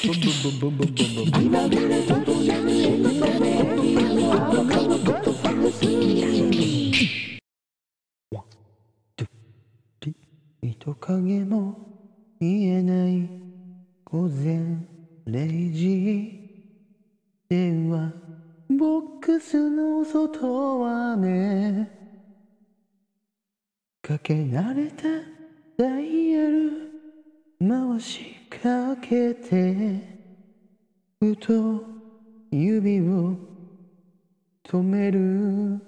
人影の見えない午前0時電話ボックスの外は雨かけ慣れたダイヤル回しかけてふと指を止める。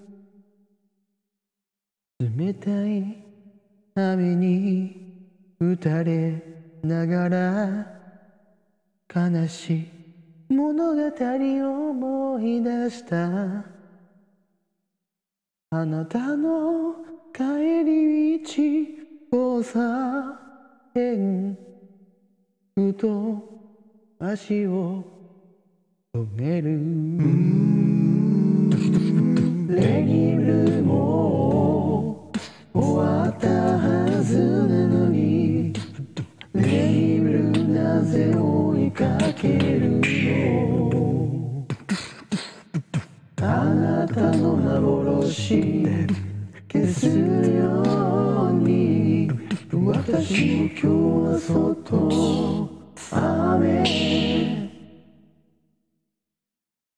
冷たい雨に打たれながら悲しい物語を思い出した。あなたの帰り道交差点ふと足を止める。レギブルも終わったはずなのに。レギブルなぜ追いかける？のあなたの幻。消すよ。私も今日は外。雨。